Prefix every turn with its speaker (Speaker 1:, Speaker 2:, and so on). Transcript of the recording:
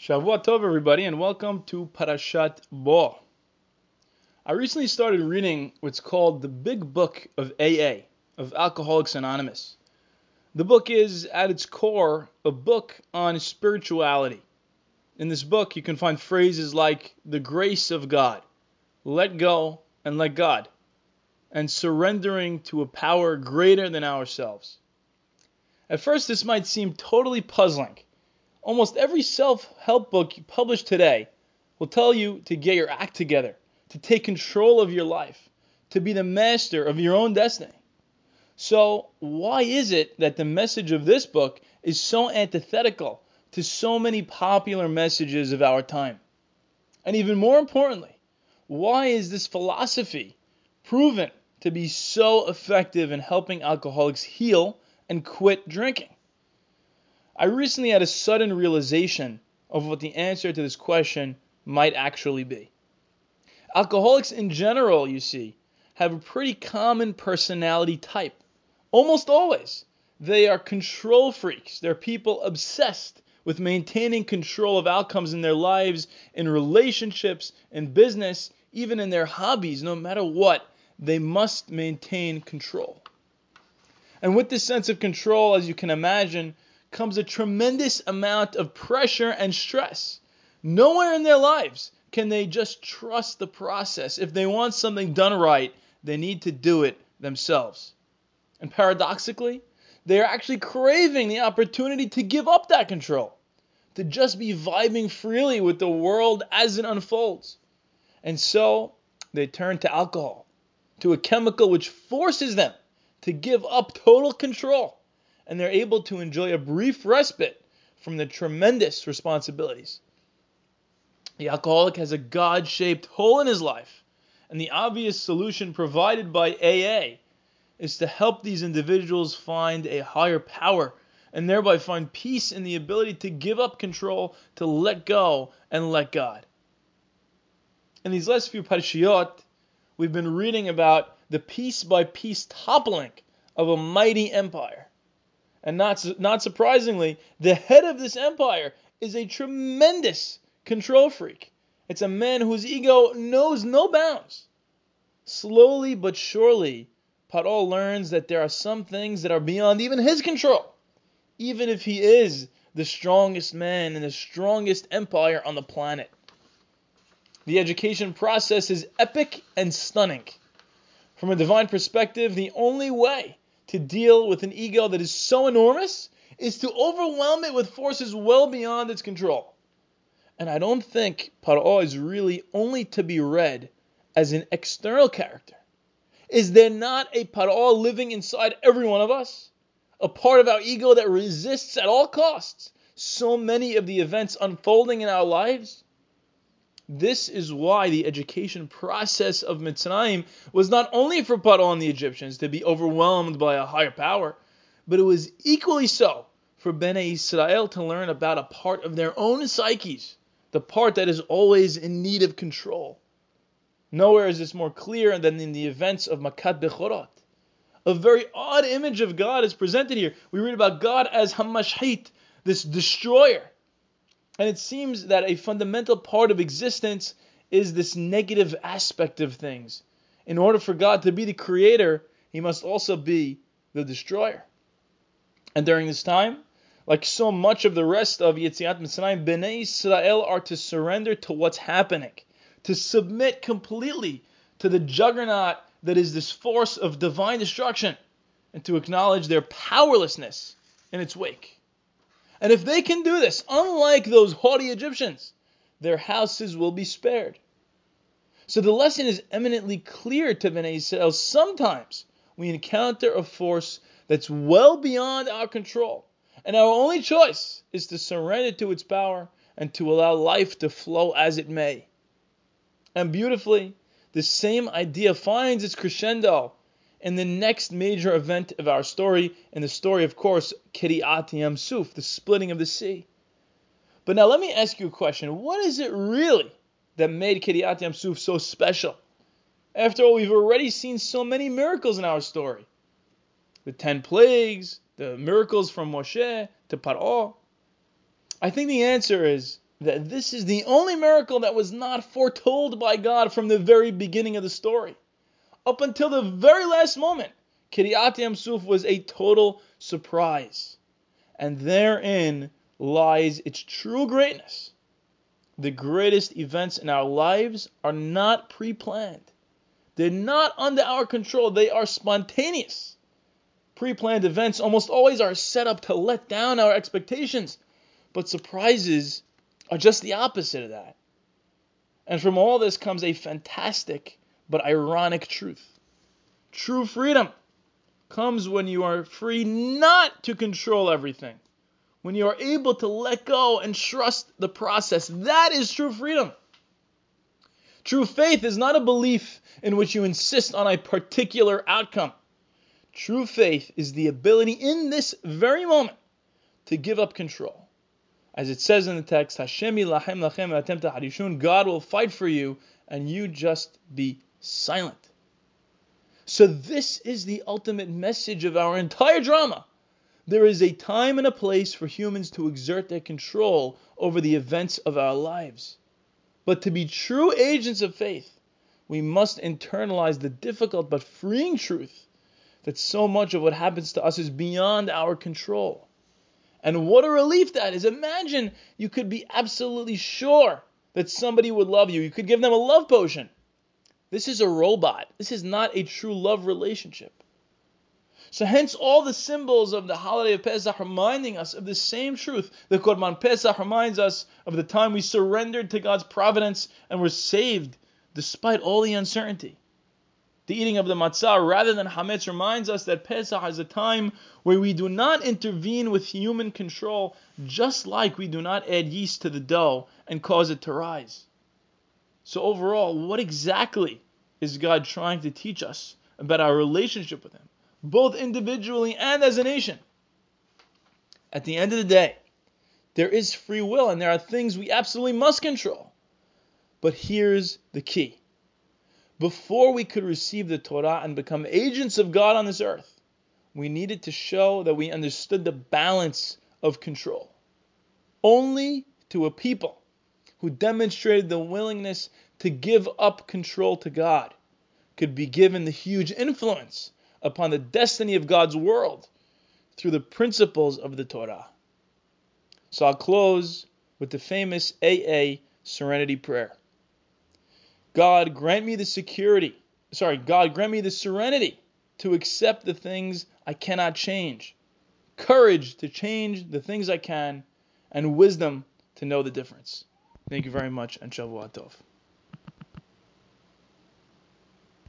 Speaker 1: Shavua Tov, everybody, and welcome to Parashat Bo. I recently started reading what's called the Big Book of AA, of Alcoholics Anonymous. The book is, at its core, a book on spirituality. In this book, you can find phrases like the grace of God, let go and let God, and surrendering to a power greater than ourselves. At first, this might seem totally puzzling. Almost every self help book published today will tell you to get your act together, to take control of your life, to be the master of your own destiny. So, why is it that the message of this book is so antithetical to so many popular messages of our time? And even more importantly, why is this philosophy proven to be so effective in helping alcoholics heal and quit drinking? I recently had a sudden realization of what the answer to this question might actually be. Alcoholics in general, you see, have a pretty common personality type. Almost always. They are control freaks. They're people obsessed with maintaining control of outcomes in their lives, in relationships, in business, even in their hobbies. No matter what, they must maintain control. And with this sense of control, as you can imagine, comes a tremendous amount of pressure and stress. Nowhere in their lives can they just trust the process. If they want something done right, they need to do it themselves. And paradoxically, they are actually craving the opportunity to give up that control, to just be vibing freely with the world as it unfolds. And so they turn to alcohol, to a chemical which forces them to give up total control, and they're able to enjoy a brief respite from the tremendous responsibilities. The alcoholic has a God shaped hole in his life, and the obvious solution provided by AA is to help these individuals find a higher power and thereby find peace in the ability to give up control, to let go, and let God. In these last few parashiyot, we've been reading about the piece by piece toppling of a mighty empire. And not, not surprisingly, the head of this empire is a tremendous control freak. It's a man whose ego knows no bounds. Slowly but surely, Paro learns that there are some things that are beyond even his control, even if he is the strongest man in the strongest empire on the planet. The education process is epic and stunning. From a divine perspective, the only way to deal with an ego that is so enormous is to overwhelm it with forces well beyond its control. And I don't think Paro is really only to be read as an external character. Is there not a Paro living inside every one of us? A part of our ego that resists at all costs so many of the events unfolding in our lives? This is why the education process of Mitzrayim was not only for Paro and the Egyptians to be overwhelmed by a higher power, but it was equally so for Bnei Israel to learn about a part of their own psyches, the part that is always in need of control. Nowhere is this more clear than in the events of Makat Bechorot. A very odd image of God is presented here. We read about God as Hamashhit, this destroyer. And it seems that a fundamental part of existence is this negative aspect of things. In order for God to be the creator, he must also be the destroyer. And during this time, like so much of the rest of Yetziat Mitzrayim, Bnei Israel are to surrender to what's happening to submit completely to the juggernaut that is this force of divine destruction and to acknowledge their powerlessness in its wake. And if they can do this, unlike those haughty Egyptians, their houses will be spared. So the lesson is eminently clear to Bnei Israel. Sometimes we encounter a force that's well beyond our control, and our only choice is to surrender to its power and to allow life to flow as it may. And beautifully, the same idea finds its crescendo in the next major event of our story, and the story, of course, Kiriat Yam Suf, the splitting of the sea. But now let me ask you a question. What is it really that made Kiriat Yam Suf so special? After all, we've already seen so many miracles in our story. The ten plagues, the miracles from Moshe to Paro. I think the answer is that this is the only miracle that was not foretold by God from the very beginning of the story. Up until the very last moment, Kiryat Yamsuf was a total surprise. And therein lies its true greatness. The greatest events in our lives are not pre planned, they're not under our control, they are spontaneous. Pre planned events almost always are set up to let down our expectations, but surprises are just the opposite of that. And from all this comes a fantastic but ironic truth. True freedom comes when you are free not to control everything, when you are able to let go and trust the process. That is true freedom. True faith is not a belief in which you insist on a particular outcome. True faith is the ability in this very moment to give up control. As it says in the text, Hashem yilachem lachem God will fight for you and you just be silent. So this is the ultimate message of our entire drama. There is a time and a place for humans to exert their control over the events of our lives. But to be true agents of faith, we must internalize the difficult but freeing truth that so much of what happens to us is beyond our control. And what a relief that is. Imagine you could be absolutely sure that somebody would love you. You could give them a love potion. This is a robot. This is not a true love relationship. So hence all the symbols of the holiday of Pesach reminding us of the same truth. The Korban Pesach reminds us of the time we surrendered to God's providence and were saved despite all the uncertainty the eating of the matzah rather than hametz reminds us that Pesach is a time where we do not intervene with human control, just like we do not add yeast to the dough and cause it to rise. So, overall, what exactly is God trying to teach us about our relationship with Him, both individually and as a nation? At the end of the day, there is free will and there are things we absolutely must control. But here's the key before we could receive the Torah and become agents of God on this earth, we needed to show that we understood the balance of control. Only to a people who demonstrated the willingness to give up control to God could be given the huge influence upon the destiny of God's world through the principles of the Torah. So I'll close with the famous AA Serenity Prayer. God, grant me the security, sorry, God, grant me the serenity to accept the things I cannot change, courage to change the things I can, and wisdom to know the difference. Thank you very much, and Shavua Tov.